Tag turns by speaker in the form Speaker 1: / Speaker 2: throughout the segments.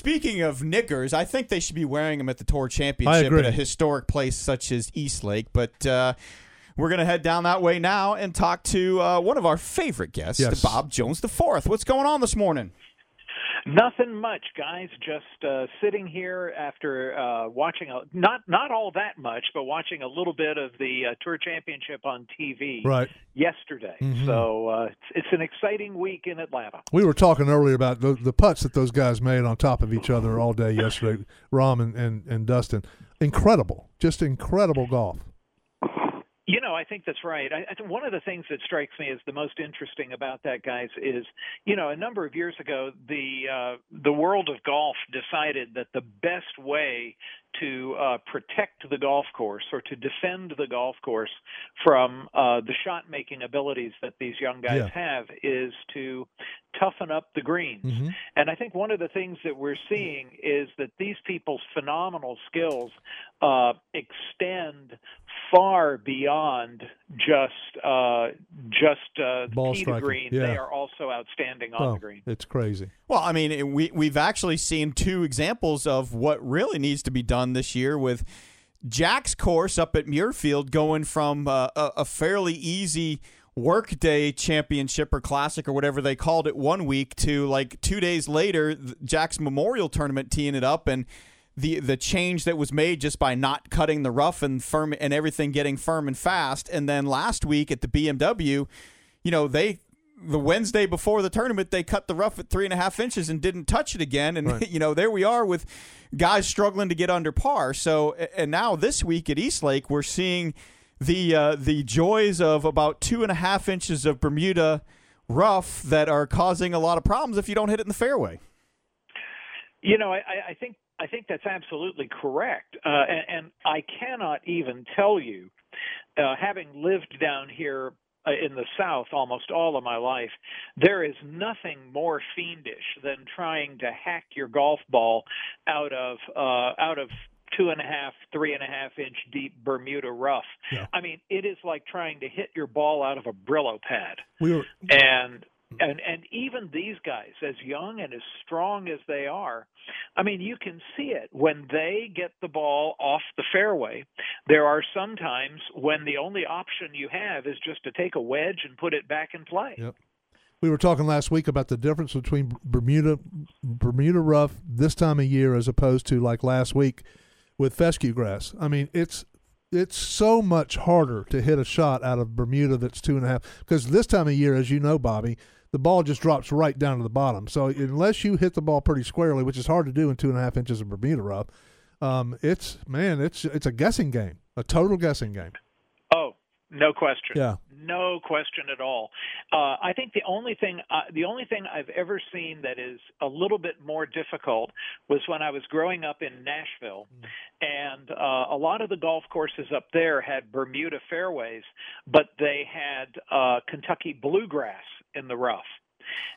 Speaker 1: speaking of knickers, I think they should be wearing them at the Tour Championship at a historic place such as East Lake. But uh, we're going to head down that way now and talk to uh, one of our favorite guests,
Speaker 2: Yes.
Speaker 1: Bob Jones IV. What's going on this morning?
Speaker 3: Nothing much, guys. Just uh, sitting here after uh, watching a, not not all that much, but watching a little bit of the uh, Tour Championship on TV
Speaker 2: Right.
Speaker 3: yesterday.
Speaker 2: Mhm.
Speaker 3: So uh, it's, it's an exciting week in Atlanta.
Speaker 2: We were talking earlier about the, the putts that those guys made on top of each other all day yesterday, Rahm and, and, and Dustin. Incredible. Just incredible golf.
Speaker 3: Know, I think that's right. I, I one of the things that strikes me as the most interesting about that, guys, is you know a number of years ago the uh, the world of golf decided that the best way to uh, protect the golf course or to defend the golf course from uh, the shot making abilities that these young guys
Speaker 2: Yeah.
Speaker 3: have is to toughen up the greens.
Speaker 2: Mhm.
Speaker 3: And I think one of the things that we're seeing is that these people's phenomenal skills uh, extend far beyond just uh, just uh,
Speaker 2: Ball
Speaker 3: tee to
Speaker 2: striking,
Speaker 3: green.
Speaker 2: yeah.
Speaker 3: They are also outstanding on
Speaker 2: Oh,
Speaker 3: the green.
Speaker 2: it's crazy.
Speaker 1: Well, I mean, we we've actually seen two examples of what really needs to be done this year with Jack's course up at Muirfield going from uh, a, a fairly easy workday championship or classic or whatever they called it one week to like two days later Jack's Memorial Tournament teeing it up and the the change that was made just by not cutting the rough and firm and everything getting firm and fast and then last week at the BMW you know they the Wednesday before the tournament, they cut the rough at three and a half inches and didn't touch it again. And
Speaker 2: Right.
Speaker 1: you know, there we are with guys struggling to get under par. So, and now this week at East Lake, we're seeing the uh, the joys of about two and a half inches of Bermuda rough that are causing a lot of problems if you don't hit it in the fairway.
Speaker 3: You know, I, I- I think I think that's absolutely correct, uh, and, and I cannot even tell you, uh, having lived down here uh, in the South almost all of my life, there is nothing more fiendish than trying to hack your golf ball out of uh, out of two and a half, three and a half inch deep Bermuda rough.
Speaker 2: Yeah.
Speaker 3: I mean, it is like trying to hit your ball out of a Brillo pad
Speaker 2: We were
Speaker 3: and and and even these guys as young and as strong as they are i mean you can see it when they get the ball off the fairway there are some times when the only option you have is just to take a wedge and put it back in play
Speaker 2: Yep. we were talking last week about the difference between Bermuda Bermuda rough this time of year as opposed to like last week with fescue grass. I mean, it's it's so much harder to hit a shot out of Bermuda that's two and a half because this time of year, as you know, Bobby, the ball just drops right down to the bottom. So unless you hit the ball pretty squarely, which is hard to do in two and a half inches of Bermuda rough, um, it's man, it's it's a guessing game, a total guessing game.
Speaker 3: oh no question
Speaker 2: Yeah.
Speaker 3: no question at all uh, i think the only thing uh, the only thing i've ever seen that is a little bit more difficult was when i was growing up in nashville and uh, a lot of the golf courses up there had bermuda fairways but they had uh, kentucky bluegrass in the rough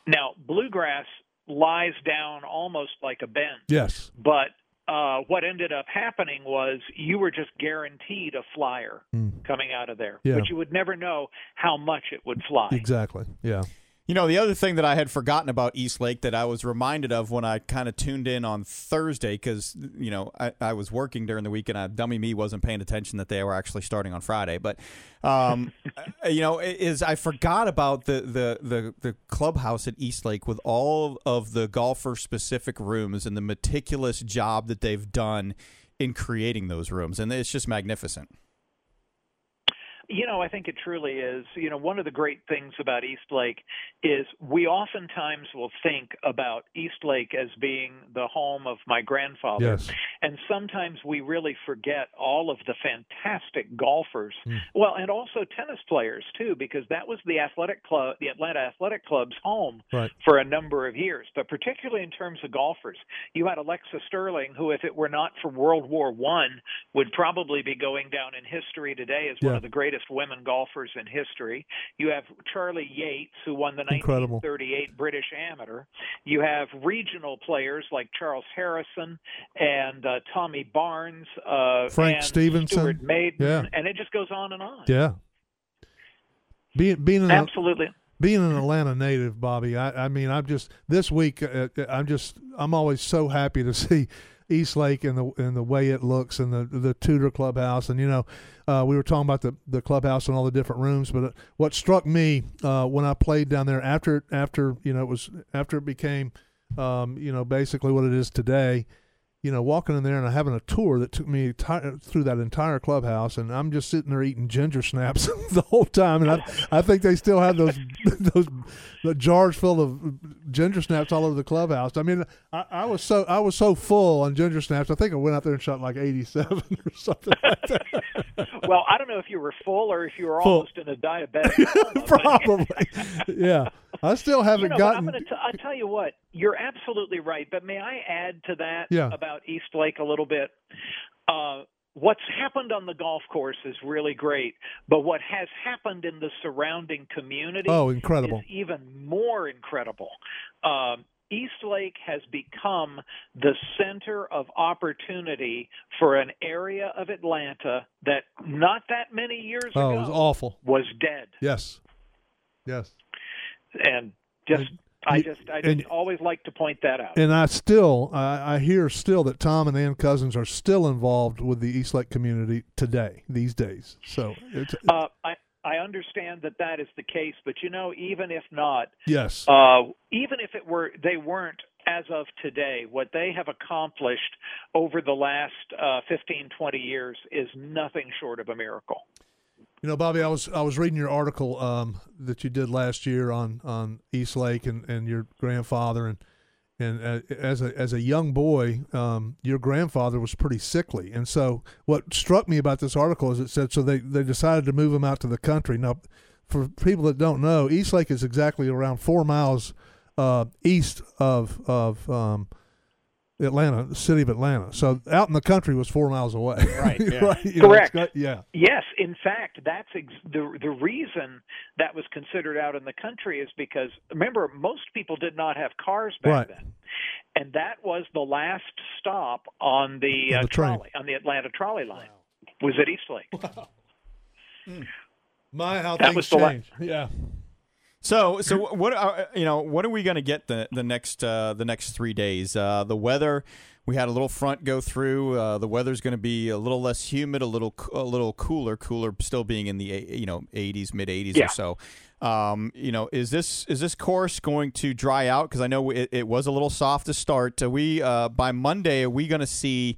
Speaker 3: now bluegrass lies down almost like a bend
Speaker 2: Yes.
Speaker 3: but uh, what ended up happening was you were just guaranteed a flyer
Speaker 2: Mm.
Speaker 3: coming out of there,
Speaker 2: Yeah.
Speaker 3: but you would never know how much it would fly.
Speaker 2: Exactly. Yeah.
Speaker 1: You know, the other thing that I had forgotten about East Lake that I was reminded of when I kind of tuned in on Thursday because, you know, I, I was working during the week and I, dummy me wasn't paying attention that they were actually starting on Friday. But, um, you know, is I forgot about the, the, the, the clubhouse at East Lake with all of the golfer specific rooms and the meticulous job that they've done in creating those rooms. And it's just magnificent.
Speaker 3: You know, I think it truly is. You know, one of the great things about East Lake is we oftentimes will think about East Lake as being the home of my grandfather.
Speaker 2: Yes.
Speaker 3: And sometimes we really forget all of the fantastic golfers.
Speaker 2: Mm.
Speaker 3: Well, and also tennis players too, because that was the athletic club, the Atlanta Athletic Club's home
Speaker 2: Right.
Speaker 3: for a number of years. But particularly in terms of golfers, you had Alexa Stirling, who, if it were not for World War One, would probably be going down in history today as one of the greatest women golfers in history. You have Charlie Yates, who won the
Speaker 2: Incredible.
Speaker 3: 1938 British Amateur. You have regional players like Charles Harrison and uh, Tommy Barnes, uh,
Speaker 2: Frank Stevenson.
Speaker 3: Stewart Maiden,
Speaker 2: Yeah.
Speaker 3: and it just goes on and on.
Speaker 2: Yeah. Being being in
Speaker 3: Absolutely.
Speaker 2: being an Atlanta native, Bobby, I, I mean, I'm just this week. Uh, I'm just I'm always so happy to see East Lake and the and the way it looks and the the Tudor clubhouse and you know uh, we were talking about the the clubhouse and all the different rooms but uh, what struck me uh, when I played down there after after you know it was after it became um, you know basically what it is today you know, walking in there and having a tour that took me t- through that entire clubhouse, and I'm just sitting there eating ginger snaps the whole time, and I, I think they still have those those the jars full of ginger snaps all over the clubhouse. I mean, I, I, was so I was so full on ginger snaps. I think I went out there and shot like 87 or something. Like
Speaker 3: well, I don't know if you were full or if you were full. almost in a diabetic.
Speaker 2: Probably, yeah. I still haven't
Speaker 3: you know,
Speaker 2: gotten.
Speaker 3: I'm t- I tell you what, you're absolutely right. But may I add to that
Speaker 2: yeah.
Speaker 3: about East Lake a little bit? Uh, what's happened on the golf course is really great, but what has happened in the surrounding community
Speaker 2: oh, incredible.
Speaker 3: is even more incredible. Um, East Lake has become the center of opportunity for an area of Atlanta that not that many years
Speaker 2: oh,
Speaker 3: ago
Speaker 2: was awful.
Speaker 3: was dead.
Speaker 2: Yes. Yes.
Speaker 3: And just I just I just and, always like to point that out.
Speaker 2: And I still I, I hear still that Tom and Ann Cousins are still involved with the East Lake community today these days. So it's,
Speaker 3: uh, I I understand that that is the case, but you know even if not,
Speaker 2: yes,
Speaker 3: uh, even if it were they weren't as of today, what they have accomplished over the last uh, 15, 20 years is nothing short of a miracle.
Speaker 2: You know, Bobby, I was I was reading your article um, that you did last year on, on East Lake and, and your grandfather and and uh, as a as a young boy, um, your grandfather was pretty sickly, and so what struck me about this article is it said so they they decided to move him out to the country. Now, for people that don't know, East Lake is exactly around four miles uh, east of of um, Atlanta, the city of Atlanta. So out in the country was four miles away.
Speaker 1: Right. Yeah.
Speaker 3: right? Correct.
Speaker 2: Know, yeah.
Speaker 3: Yes. In fact, that's ex- the the reason that was considered out in the country is because remember most people did not have cars back
Speaker 2: right.
Speaker 3: then, and that was the last stop on the,
Speaker 2: on
Speaker 3: uh,
Speaker 2: the
Speaker 3: trolley on the Atlanta trolley line wow. was at East Lake.
Speaker 2: Wow. Mm. My how
Speaker 3: that
Speaker 2: things
Speaker 3: was
Speaker 2: change.
Speaker 3: La-
Speaker 2: yeah.
Speaker 1: So, so what are you know? What are we going to get the the next uh, the next three days? Uh, the weather. We had a little front go through. Uh, the weather's going to be a little less humid, a little a little cooler. Cooler, still being in the you know 80s, mid 80s
Speaker 3: yeah.
Speaker 1: or so. Um, you know, is this is this course going to dry out? Because I know it, it, was a little soft to start. Are we uh, by Monday? Are we going to see?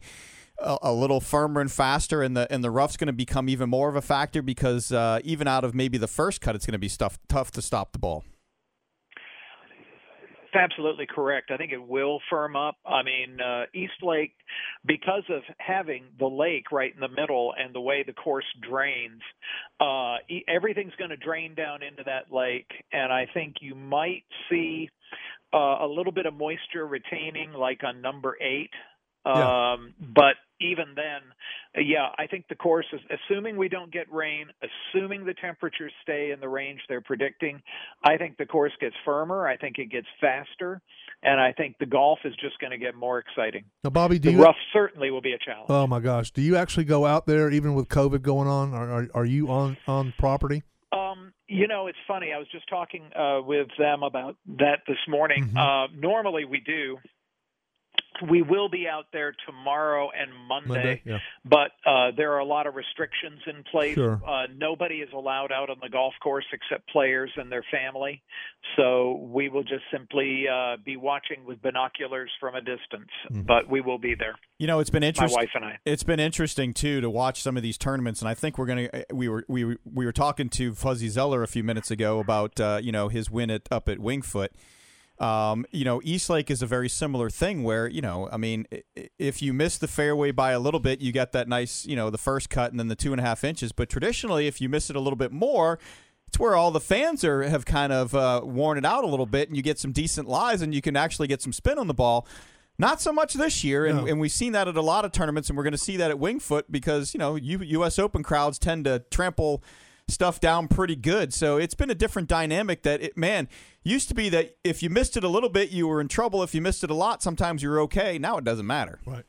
Speaker 1: A, a, little firmer and faster, and the and the rough's going to become even more of a factor because uh, even out of maybe the first cut, it's going to be stuff, tough to stop the ball.
Speaker 3: absolutely correct. I think it will firm up. I mean, uh, East Lake, because of having the lake right in the middle and the way the course drains, uh, everything's going to drain down into that lake, and I think you might see uh, a little bit of moisture retaining, like on number eight.
Speaker 2: Yeah.
Speaker 3: Um, but even then, yeah, I think the course is assuming we don't get rain, assuming the temperatures stay in the range they're predicting. I think the course gets firmer. I think it gets faster, and I think the golf is just going to get more exciting.
Speaker 2: Now, Bobby, do
Speaker 3: the
Speaker 2: you
Speaker 3: rough certainly will be a challenge.
Speaker 2: Oh my gosh, do you actually go out there even with COVID going on? Are are, are you on on property?
Speaker 3: Um, you know, it's funny. I was just talking uh, with them about that this morning.
Speaker 2: Mm-hmm.
Speaker 3: Uh, normally, we do we will be out there tomorrow and Monday,
Speaker 2: Monday yeah.
Speaker 3: but uh, there are a lot of restrictions in place.
Speaker 2: Sure.
Speaker 3: Uh, nobody is allowed out on the golf course except players and their family. So we will just simply uh, be watching with binoculars from a distance,
Speaker 2: mm-hmm.
Speaker 3: but we will be there.
Speaker 1: You know, it's been interesting.
Speaker 3: My wife and I.
Speaker 1: It's been interesting too to watch some of these tournaments, and I think we're gonna. We were we were, we were talking to Fuzzy Zoeller a few minutes ago about uh, you know his win at up at Winged Foot um, you know, East Lake is a very similar thing where, you know, I mean, if you miss the fairway by a little bit, you get that nice, you know, the first cut and then the two and a half inches. But traditionally, if you miss it a little bit more, it's where all the fans are have kind of uh, worn it out a little bit, and you get some decent lies, and you can actually get some spin on the ball. Not so much this year, and,
Speaker 2: No.
Speaker 1: and we've seen that at a lot of tournaments, and we're going to see that at Winged Foot because you know U- U.S. Open crowds tend to trample stuff down pretty good. So it's been a different dynamic that it man used to be that if you missed it a little bit you were in trouble. If you missed it a lot, sometimes you were okay. Now it doesn't matter.
Speaker 2: Right.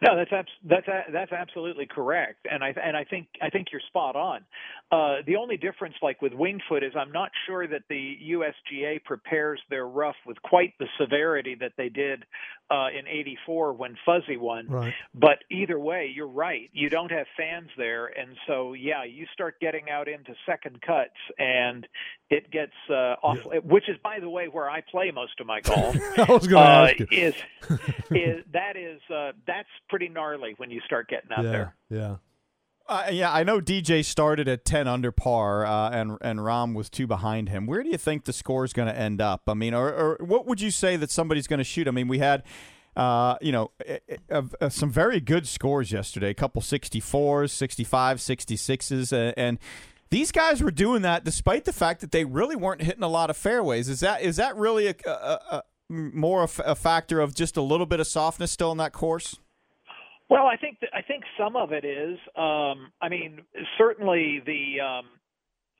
Speaker 3: No, that's abs- that's a- that's absolutely correct, and I and I think I think you're spot on. Uh, the only difference, like with Winged Foot, is I'm not sure that the USGA prepares their rough with quite the severity that they did uh, in '84 when Fuzzy won.
Speaker 2: Right.
Speaker 3: But either way, you're right. You don't have fans there, and so yeah, you start getting out into second cuts, and it gets uh, off. Which is, by the way, where I play most of my golf.
Speaker 2: I was going to
Speaker 3: uh,
Speaker 2: ask you.
Speaker 3: is is that is uh, that's pretty gnarly when you start getting out
Speaker 2: yeah,
Speaker 3: there.
Speaker 2: yeah.
Speaker 1: Uh, yeah, I know DJ started at ten under par, uh, and and Rahm was two behind him. Where do you think the score is going to end up? I mean, or, or what would you say that somebody's going to shoot? I mean, we had. Uh, you know, uh, uh, some very good scores yesterday. A couple 64s, 65, 66s, uh, and these guys were doing that despite the fact that they really weren't hitting a lot of fairways. Is that is that really a, a, a more a, a factor of just a little bit of softness still in that course?
Speaker 3: Well, I think that, I think some of it is. Um, I mean, certainly the. Um,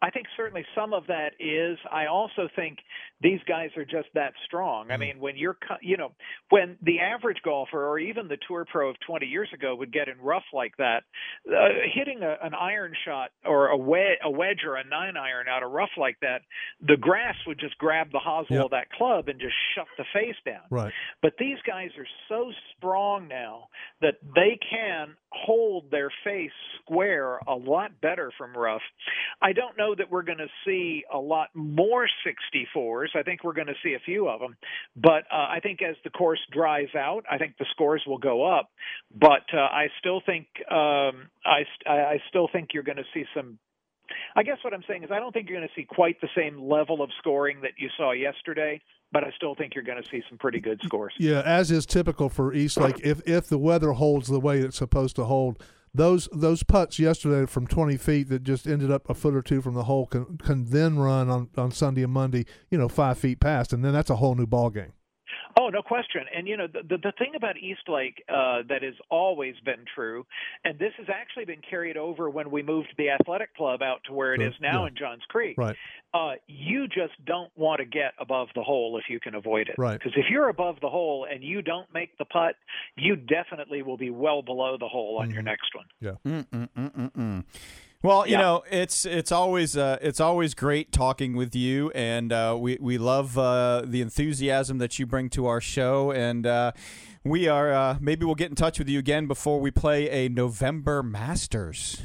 Speaker 3: I think certainly some of that is. I also think these guys are just that strong. I mean, when you're, you know, when the average golfer or even the tour pro of 20 years ago would get in rough like that, uh, hitting a, an iron shot or a wedge, a wedge or a nine iron out of rough like that, the grass would just grab the hosel
Speaker 2: Yep.
Speaker 3: of that club and just shut the face down.
Speaker 2: Right.
Speaker 3: But these guys are so strong now that they can hold their face square a lot better from rough. I don't know that we're going to see a lot more 64s. I think we're going to see a few of them. But uh, I think as the course dries out, I think the scores will go up. But uh, I still think um, I, I still think you're going to see some I guess what I'm saying is I don't think you're going to see quite the same level of scoring that you saw yesterday, but I still think you're going to see some pretty good scores.
Speaker 2: Yeah, as is typical for East Eastlake, if if the weather holds the way it's supposed to hold, those those putts yesterday from 20 feet that just ended up a foot or two from the hole can can then run on on Sunday and Monday, you know, five feet past, and then that's a whole new ball game.
Speaker 3: Oh, no question. And you know, the the, the thing about East Lake uh, that has always been true, and this has actually been carried over when we moved the athletic club out to where it
Speaker 2: Sure,
Speaker 3: is now
Speaker 2: yeah.
Speaker 3: in Johns Creek.
Speaker 2: Right.
Speaker 3: Uh, you just don't want to get above the hole if you can avoid it.
Speaker 2: Right.
Speaker 3: Because if you're above the hole and you don't make the putt, you definitely will be well below the hole on your
Speaker 2: Mhm.
Speaker 3: next one.
Speaker 1: Mm-mm-mm-mm-mm. Well, you
Speaker 3: Yeah.
Speaker 1: know, it's it's always uh, it's always great talking with you, and uh, we we love uh, the enthusiasm that you bring to our show, and uh, we are uh, maybe we'll get in touch with you again before we play a November Masters.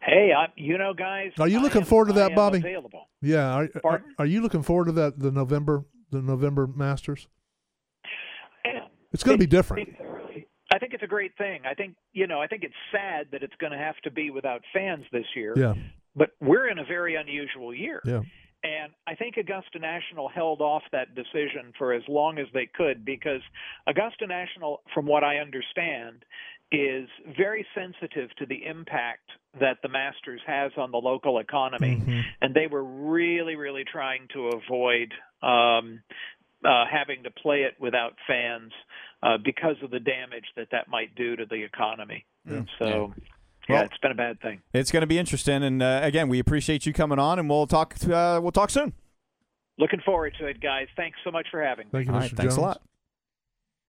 Speaker 3: Hey, I, you know, guys.
Speaker 2: Are you
Speaker 3: I
Speaker 2: looking
Speaker 3: am-
Speaker 2: forward to that,
Speaker 3: I am
Speaker 2: Bobby?
Speaker 3: Available.
Speaker 2: Yeah, are, are, are you looking forward to that the November the November Masters? It's going to be different.
Speaker 3: It's a really- I think it's a great thing. I think you know. I think it's sad that it's going to have to be without fans this year.
Speaker 2: Yeah,
Speaker 3: But we're in a very unusual year.
Speaker 2: yeah,
Speaker 3: And I think Augusta National held off that decision for as long as they could because Augusta National, from what I understand, is very sensitive to the impact that the Masters has on the local economy.
Speaker 2: Mhm.
Speaker 3: And they were really, really trying to avoid um, uh, having to play it without fans uh, because of the damage that that might do to the economy.
Speaker 2: Yeah.
Speaker 3: So,
Speaker 1: Well-
Speaker 3: yeah, it's been a bad thing.
Speaker 1: It's going to be interesting, and uh, again, we appreciate you coming on, and we'll talk uh, we'll talk soon.
Speaker 3: Looking forward to it, guys. Thanks so much for having me.
Speaker 2: Thank you,
Speaker 1: All
Speaker 2: Mr.
Speaker 1: right, thanks
Speaker 2: Jones.
Speaker 1: a lot.